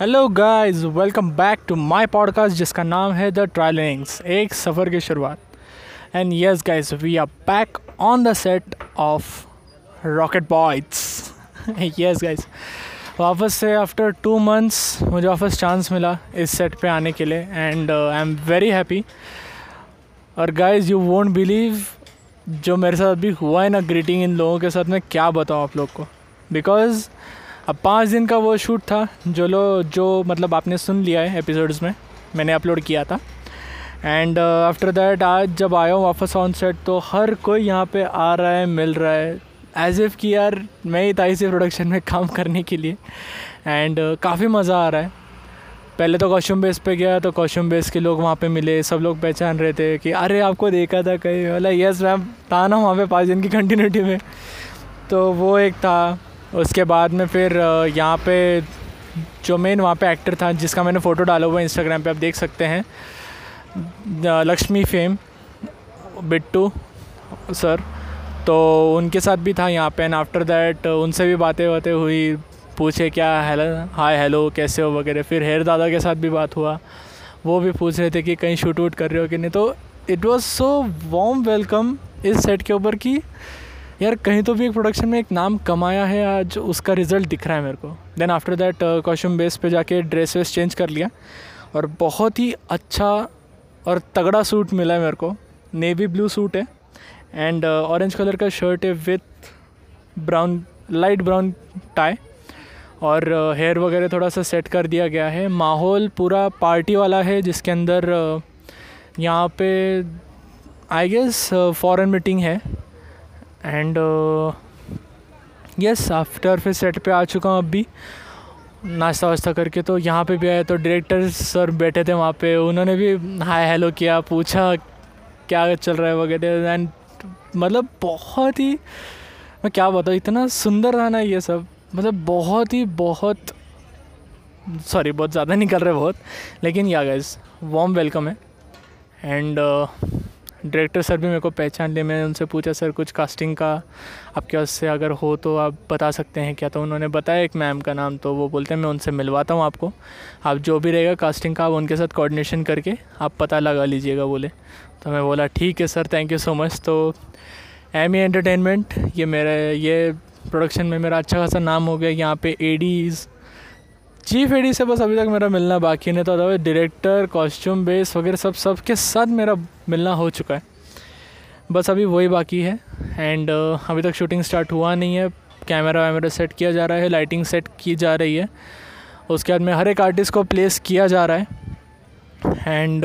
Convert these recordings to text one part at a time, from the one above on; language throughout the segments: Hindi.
Hello guys welcome back to my podcast जिसका नाम है द ट्रायलिंग्स एक सफ़र की शुरुआत। And yes guys we are back on the set of Rocket Boys yes guys वापस से आफ्टर टू मंथ्स मुझे वापस चांस मिला इस सेट पे आने के लिए and I am very happy और गाइस यू वोंट बिलीव जो मेरे साथ अभी हुआ है ना ग्रीटिंग इन लोगों के साथ, मैं क्या बताऊँ आप लोग को? बिकॉज़ अब पाँच दिन का वो शूट था जो लो जो मतलब आपने सुन लिया है एपिसोड्स में मैंने अपलोड किया था। एंड आफ्टर दैट आज जब आया हूँ वापस ऑन सेट तो हर कोई यहाँ पे आ रहा है मिल रहा है एज इफ़ कि यार मैं ही था इसी प्रोडक्शन में काम करने के लिए। एंड uh, काफ़ी मज़ा आ रहा है। पहले तो कॉस्ट्यूम बेस पे गया तो कॉस्ट्यूम बेस के लोग वहाँ पे मिले सब लोग पहचान रहे थे कि अरे आपको देखा था कहीं बोला यस मैम था ना वहाँ पे पाँच दिन की कंटिन्यूटी में। तो वो एक था। उसके बाद में फिर यहाँ पे जो मेन वहाँ पे एक्टर था, जिसका मैंने फ़ोटो डाला हुआ है इंस्टाग्राम पे, आप देख सकते हैं। लक्ष्मी फेम बिट्टू सर तो उनके साथ भी था यहाँ पे। एंड आफ्टर दैट उनसे भी बातें बातें हुई, पूछे क्या हेलो हाय हेलो कैसे हो वगैरह। फिर हेयर दादा के साथ भी बात हुआ। वो भी पूछ रहे थे कि कहीं शूट वूट कर रहे हो कि नहीं। तो it was so warm welcome इस सेट के ऊपर कि यार कहीं तो भी एक प्रोडक्शन में एक नाम कमाया है आज उसका रिज़ल्ट दिख रहा है मेरे को। Then after that costume base पे जाके ड्रेस वेस चेंज कर लिया। और बहुत ही अच्छा और तगड़ा सूट मिला है मेरे को। नेवी ब्लू सूट है। एंड ऑरेंज कलर का शर्ट है with brown light brown tie और हेयर uh, वगैरह थोड़ा सा सेट कर दिया गया है। माहौल पूरा पार्टी वाला है जिसके अंदर uh, यहाँ पे आई गेस फॉरेन मीटिंग है। एंड यस आफ्टर फिर सेट पे आ चुका हूँ अभी। नाश्ता वाश्ता करके तो यहाँ पे भी आया तो डायरेक्टर सर बैठे थे वहाँ पे। उन्होंने भी, हाय हेलो किया? पूछा, क्या चल रहा है? वगैरह। एंड मतलब बहुत ही, मैं क्या बताऊँ, इतना सुंदर था ना ये सब। मतलब बहुत ही, बहुत सॉरी बहुत ज़्यादा निकल रहे बहुत। लेकिन या गैस वॉम वेलकम है। एंड डायरेक्टर सर भी मेरे को पहचान लिए, मैंने उनसे पूछा, सर, कुछ कास्टिंग का आपके पास से अगर हो तो आप बता सकते हैं क्या? तो उन्होंने बताया एक मैम का नाम तो वो बोलते हैं, मैं उनसे मिलवाता हूँ आपको। आप जो भी रहेगा कास्टिंग का, आप उनके साथ कोऑर्डिनेशन करके आप पता लगा लीजिएगा, बोले। तो मैं बोला, ठीक है sir thank you so much तो एम ई एंटरटेनमेंट ये मेरा, ये प्रोडक्शन में मेरा अच्छा खासा नाम हो गया। यहाँ पे एडीज़ चीफ एडी से बस अभी तक मेरा मिलना बाकी नहीं तो अदरवाइज़ डायरेक्टर कॉस्ट्यूम बेस वगैरह सब सब के साथ मेरा मिलना हो चुका है। बस अभी वही बाकी है। एंड uh, अभी तक शूटिंग स्टार्ट हुआ नहीं है। कैमरा वैमरा सेट किया जा रहा है लाइटिंग सेट की जा रही है। उसके बाद में हर एक आर्टिस्ट को प्लेस किया जा रहा है। एंड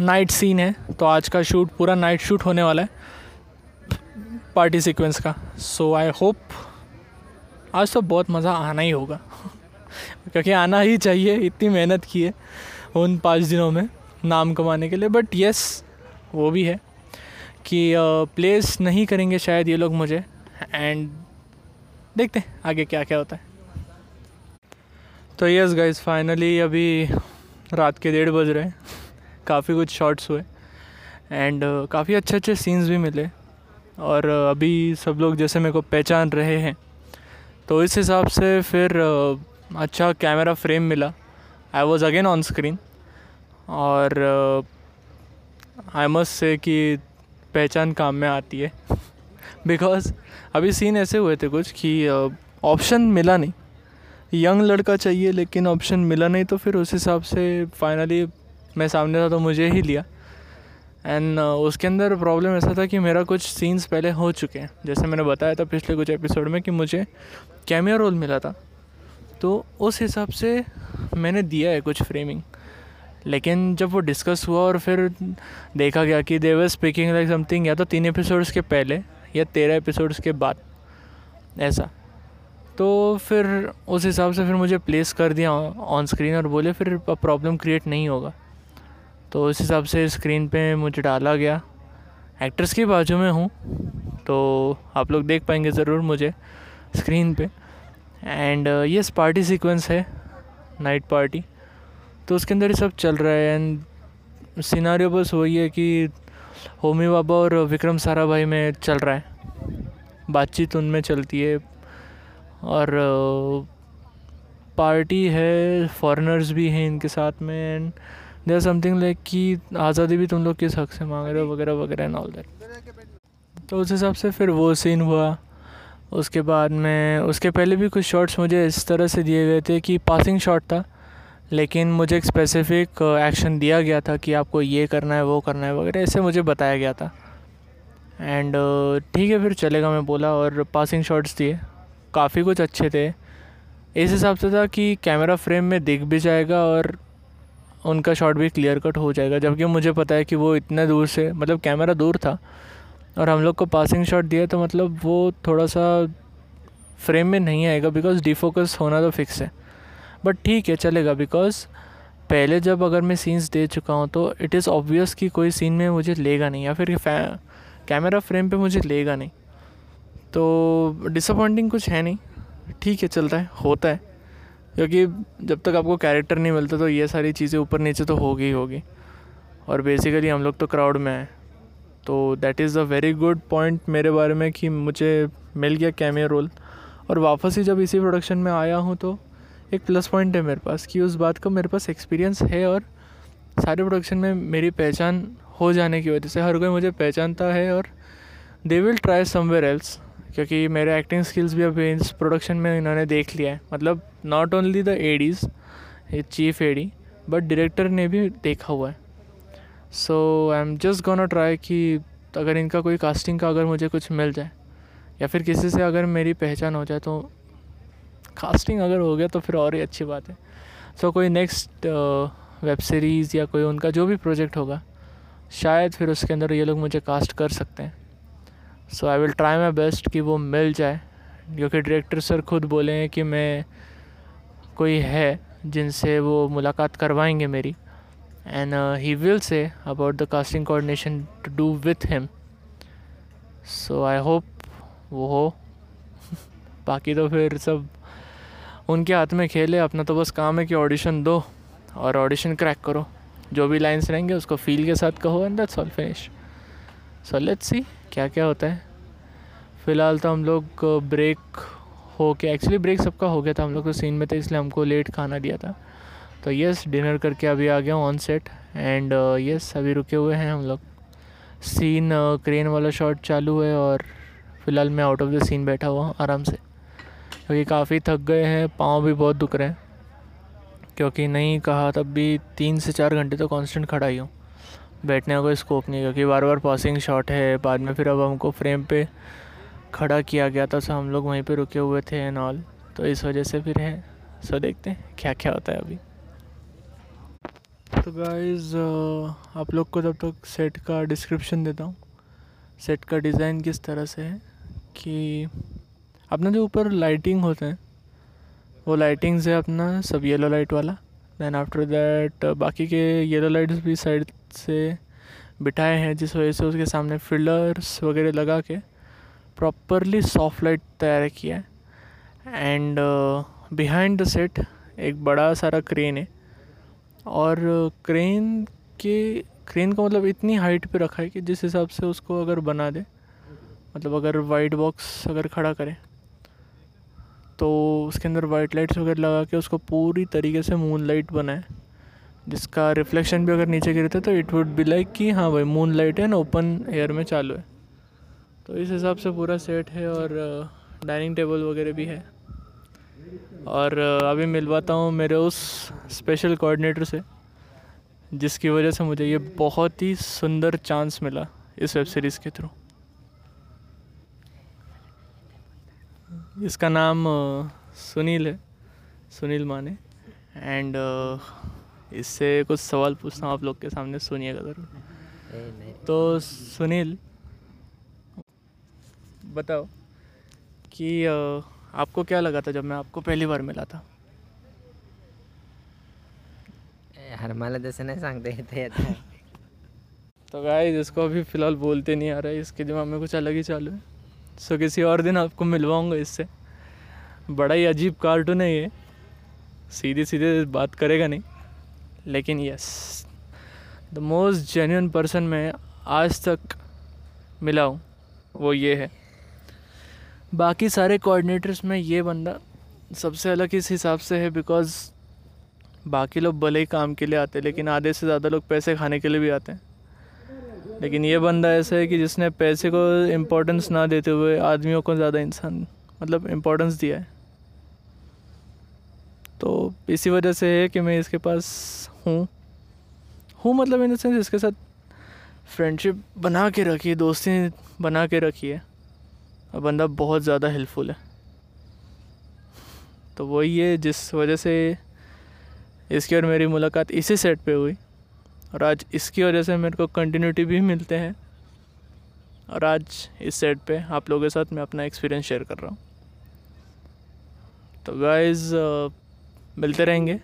नाइट सीन है तो आज का शूट पूरा नाइट शूट होने वाला है। पार्टी सीक्वेंस का। सो आई होप आज तो बहुत मज़ा आना ही होगा। क्योंकि आना ही चाहिए, इतनी मेहनत की है उन पाँच दिनों में नाम कमाने के लिए। बट यस वो भी है कि प्लेस नहीं करेंगे शायद ये लोग मुझे। एंड देखते हैं आगे क्या क्या होता है। तो यस गाइस फाइनली अभी रात के डेढ़ बज रहे हैं। काफ़ी कुछ शॉट्स हुए। एंड काफ़ी अच्छे अच्छे सीन्स भी मिले। और अभी सब लोग जैसे मेरे को पहचान रहे हैं तो इस हिसाब से फिर अच्छा कैमरा फ्रेम मिला। I was again on screen और आई मस्ट से कि पहचान काम में आती है। बिकॉज़ अभी सीन ऐसे हुए थे कुछ कि ऑप्शन मिला नहीं। यंग लड़का चाहिए लेकिन ऑप्शन मिला नहीं तो फिर उस हिसाब से फाइनली मैं सामने था तो मुझे ही लिया। एंड uh, उसके अंदर प्रॉब्लम ऐसा था कि मेरा कुछ सीन्स पहले हो चुके हैं। जैसे मैंने बताया था पिछले कुछ एपिसोड में कि मुझे कैमिया रोल मिला था। तो उस हिसाब से मैंने दिया है कुछ फ्रेमिंग लेकिन जब वो डिस्कस हुआ और फिर देखा गया कि देवर स्पीकिंग लाइक समथिंग या तो तीन एपिसोड्स के पहले या तेरह एपिसोड्स के बाद ऐसा। तो फिर उस हिसाब से फिर मुझे प्लेस कर दिया ऑन स्क्रीन और बोले फिर प्रॉब्लम क्रिएट नहीं होगा। तो उस हिसाब से स्क्रीन पे मुझे डाला गया। एक्ट्रेस के बाजू में हूँ तो आप लोग देख पाएँगे ज़रूर मुझे स्क्रीन पे। एंड यस पार्टी सीक्वेंस है नाइट पार्टी तो उसके अंदर ये सब चल रहा है एंड सिनारियो बस वही है कि होमी बाबा और विक्रम सारा भाई में चल रहा है। बातचीत उनमें चलती है। और पार्टी है फॉरेनर्स भी हैं इनके साथ में एंड देर समथिंग लाइक कि आज़ादी भी तुम लोग किस हक से मांग रहे हो वगैरह वगैरह एंड ऑल दैट तो उस हिसाब से फिर वो सीन हुआ। उसके बाद में, उसके पहले भी कुछ शॉट्स मुझे इस तरह से दिए गए थे कि पासिंग शॉट था, लेकिन मुझे एक स्पेसिफिक एक्शन दिया गया था कि आपको ये करना है, वो करना है वगैरह, ऐसे मुझे बताया गया था। एंड ठीक है फिर चलेगा मैं बोला और पासिंग शॉट्स दिए। काफ़ी कुछ अच्छे थे। इस हिसाब से था कि कैमरा फ्रेम में दिख भी जाएगा और उनका शॉट भी क्लियर कट हो जाएगा, जबकि मुझे पता है कि वो इतने दूर से मतलब कैमरा दूर था, और हम लोग को पासिंग शॉट दिया तो मतलब वो थोड़ा सा फ्रेम में नहीं आएगा बिकॉज़ डिफोकस होना तो फिक्स है। बट ठीक है, चलेगा बिकॉज़ पहले जब अगर मैं सीन्स दे चुका हूँ तो इट इज़ ऑब्वियस कि कोई सीन में मुझे लेगा नहीं, या फिर कैमरा फ्रेम पे मुझे लेगा नहीं। तो डिसअपॉइंटिंग कुछ है नहीं। ठीक है चलता है, होता है। क्योंकि जब तक आपको कैरेक्टर नहीं मिलता तो ये सारी चीज़ें ऊपर नीचे तो होगी ही होगी। और बेसिकली हम लोग तो क्राउड में हैं। तो that is a very good point मेरे बारे में कि मुझे मिल गया कैमिया रोल और वापस ही जब इसी प्रोडक्शन में आया हूँ तो एक प्लस पॉइंट है मेरे पास कि उस बात का मेरे पास एक्सपीरियंस है और सारे प्रोडक्शन में मेरी पहचान हो जाने की वजह से, हर कोई मुझे पहचानता है और they will try somewhere else क्योंकि मेरे एक्टिंग स्किल्स भी अभी इस प्रोडक्शन में इन्होंने देख लिया है। मतलब not only the ADs chief AD but director ने भी देखा हुआ है। So I am just gonna try कि अगर इनका कोई कास्टिंग का अगर मुझे कुछ मिल जाए या फिर किसी से अगर मेरी पहचान हो जाए तो कास्टिंग अगर हो गया तो फिर और ही अच्छी बात है। सो so, कोई नेक्स्ट वेब सीरीज़ या कोई उनका जो भी प्रोजेक्ट होगा शायद फिर उसके अंदर ये लोग मुझे कास्ट कर सकते हैं। So I will try my best कि वो मिल जाए, क्योंकि डायरेक्टर सर खुद बोले हैं कि मैं कोई है जिनसे वो मुलाकात करवाएँगे मेरी। And he will say about the casting coordination to do with him so I hope वो हो। बाकी तो फिर सब उनके हाथ में खेले अपना तो बस काम है कि ऑडिशन दो और ऑडिशन क्रैक करो। जो भी लाइन्स रहेंगे उसको फील के साथ कहो and that's all finish so let's see क्या क्या होता है। फ़िलहाल तो हम लोग ब्रेक हो के एक्चुअली ब्रेक सबका हो गया था। हम लोग तो सीन में थे, इसलिए हमको लेट खाना दिया था। तो यस डिनर करके अभी आ गया ऑन सेट एंड यस अभी रुके हुए हैं हम लोग। सीन क्रेन वाला शॉट चालू है और फ़िलहाल मैं आउट ऑफ़ द सीन बैठा हुआ हूँ आराम से। क्योंकि काफ़ी थक गए हैं, पाँव भी बहुत दुख रहे हैं। क्योंकि नहीं कहा तब भी तीन से चार घंटे तो कांस्टेंट खड़ा ही हूँ। बैठने का कोई स्कोप नहीं क्योंकि बार बार पासिंग शॉट है, बाद में फिर अब हमको फ्रेम पे खड़ा किया गया था सो हम लोग वहीं पे रुके हुए थे एंड ऑल तो इस वजह से फिर है सो देखते हैं क्या क्या होता है अभी। तो गाइज़ आप लोग को तब तक सेट का डिस्क्रिप्शन देता हूँ सेट का डिज़ाइन किस तरह से है, कि अपना जो ऊपर लाइटिंग होते हैं, वो लाइटिंग्स है अपना, सब येलो लाइट वाला दैन आफ्टर दैट बाकी के येलो लाइट्स भी साइड से बिठाए हैं, जिस वजह से उसके सामने फिल्डर्स वगैरह लगा के प्रॉपरली सॉफ्ट लाइट तैयार किया है। एंड बिहाइंड द सेट एक बड़ा सारा क्रेन है। और क्रेन के क्रेन को मतलब इतनी हाइट पे रखा है कि जिस हिसाब से उसको अगर बना दे मतलब अगर वाइट बॉक्स अगर खड़ा करें तो उसके अंदर वाइट लाइट्स वगैरह लगा के उसको पूरी तरीके से मून लाइट बनाए। जिसका रिफ्लेक्शन भी अगर नीचे गिरता तो इट वुड बी लाइक कि हाँ भाई मून लाइट है ना ओपन एयर में चालू है। तो इस हिसाब से पूरा सेट है और डाइनिंग टेबल वगैरह भी है। और अभी मिलवाता हूँ मेरे उस स्पेशल कोऑर्डिनेटर से, जिसकी वजह से मुझे ये बहुत ही सुंदर चांस मिला इस वेब सीरीज़ के थ्रू इसका नाम सुनील है, सुनील माने। एंड इससे कुछ सवाल पूछता हूँ आप लोग के सामने सुनिएगा ज़रूर तो सुनील बताओ कि आपको क्या लगा था जब मैं आपको पहली बार मिला था? हर मला जैसे नहीं सांगते येते तो। गाइस इसको अभी फ़िलहाल बोलते नहीं आ रहा है इसके दिमाग में कुछ अलग ही चालू है। सो किसी और दिन आपको मिलवाऊँगा इससे। बड़ा ही अजीब कार्टून है ये। सीधे सीधे बात करेगा नहीं। लेकिन yes the most genuine person मैं आज तक मिला हूँ, वो ये है। बाकी सारे कोऑर्डिनेटर्स में ये बंदा सबसे अलग इस हिसाब से है बिकॉज़ बाकी लोग भले ही काम के लिए आते हैं, लेकिन आधे से ज़्यादा लोग पैसे खाने के लिए भी आते हैं। लेकिन ये बंदा ऐसा है कि जिसने पैसे को इम्पोर्टेंस ना देते हुए आदमियों को ज़्यादा इंसान मतलब इम्पोर्टेंस दिया है। तो इसी वजह से है कि मैं इसके पास हूँ। हूँ मतलब इन सेंस इसके साथ फ्रेंडशिप बना के रखी है, दोस्ती बना के रखी है। और बंदा बहुत ज़्यादा हेल्पफुल है। तो वही है जिस वजह से इसकी और मेरी मुलाकात इसी सेट पे हुई और आज इसकी वजह से मेरे को कंटिन्यूटी भी मिलते हैं और आज इस सेट पे आप लोगों के साथ मैं अपना एक्सपीरियंस शेयर कर रहा हूँ। तो गाइस मिलते रहेंगे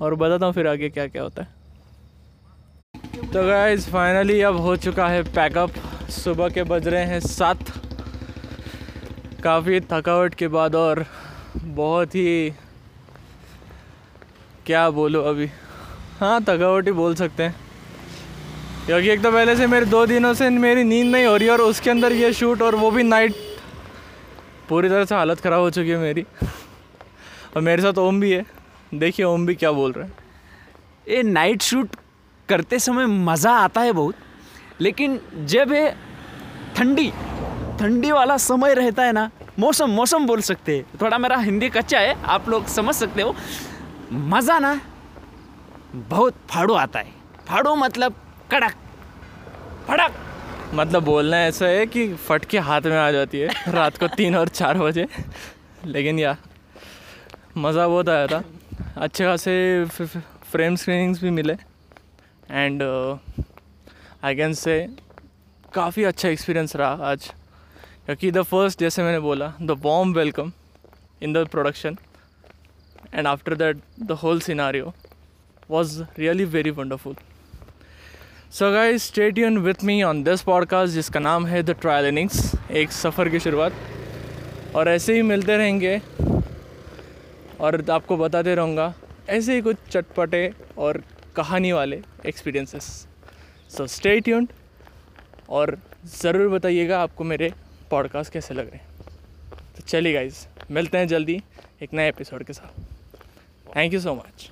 और बताता हूँ फिर आगे क्या क्या होता है। तो गाइस फाइनली अब हो चुका है पैकअप सुबह के बज रहे हैं सात। काफ़ी थकावट के बाद और बहुत ही क्या बोलो अभी। हाँ थकावट ही बोल सकते हैं। क्योंकि एक तो पहले से मेरे दो दिनों से मेरी नींद नहीं हो रही और उसके अंदर ये शूट और वो भी नाइट पूरी तरह से हालत ख़राब हो चुकी है मेरी। और मेरे साथ ओम भी है। देखिए ओम भी क्या बोल रहे हैं। ये नाइट शूट करते समय मज़ा आता है बहुत लेकिन जब ये ठंडी ठंडी वाला समय रहता है ना मौसम मौसम बोल सकते हैं। थोड़ा मेरा हिंदी कच्चा है आप लोग समझ सकते हो। मज़ा ना बहुत फाड़ू आता है। फाड़ू मतलब कड़क फड़क। मतलब बोलना ऐसा है कि फट के हाथ में आ जाती है रात को तीन और चार बजे। लेकिन या मज़ा बहुत आया था। अच्छे खासे फ्रेम स्क्रीनिंग्स भी मिले। एंड आई कैन से काफ़ी अच्छा एक्सपीरियंस रहा आज। क्योंकि द फ़र्स्ट जैसे मैंने बोला the warm welcome in the production and after that the whole scenario was really very wonderful so guys stay tune with me on this podcast जिसका नाम है द ट्रायल इनिंग्स एक सफ़र की शुरुआत। और ऐसे ही मिलते रहेंगे। और आपको बताते रहूँगा, ऐसे ही कुछ चटपटे और कहानी वाले एक्सपीरियंसेस सो स्टे ट्यून्ड और ज़रूर बताइएगा आपको मेरे पॉडकास्ट कैसे लग रहे हैं। तो चलिए गाइज़ मिलते हैं जल्दी एक नए एपिसोड के साथ। Thank you so much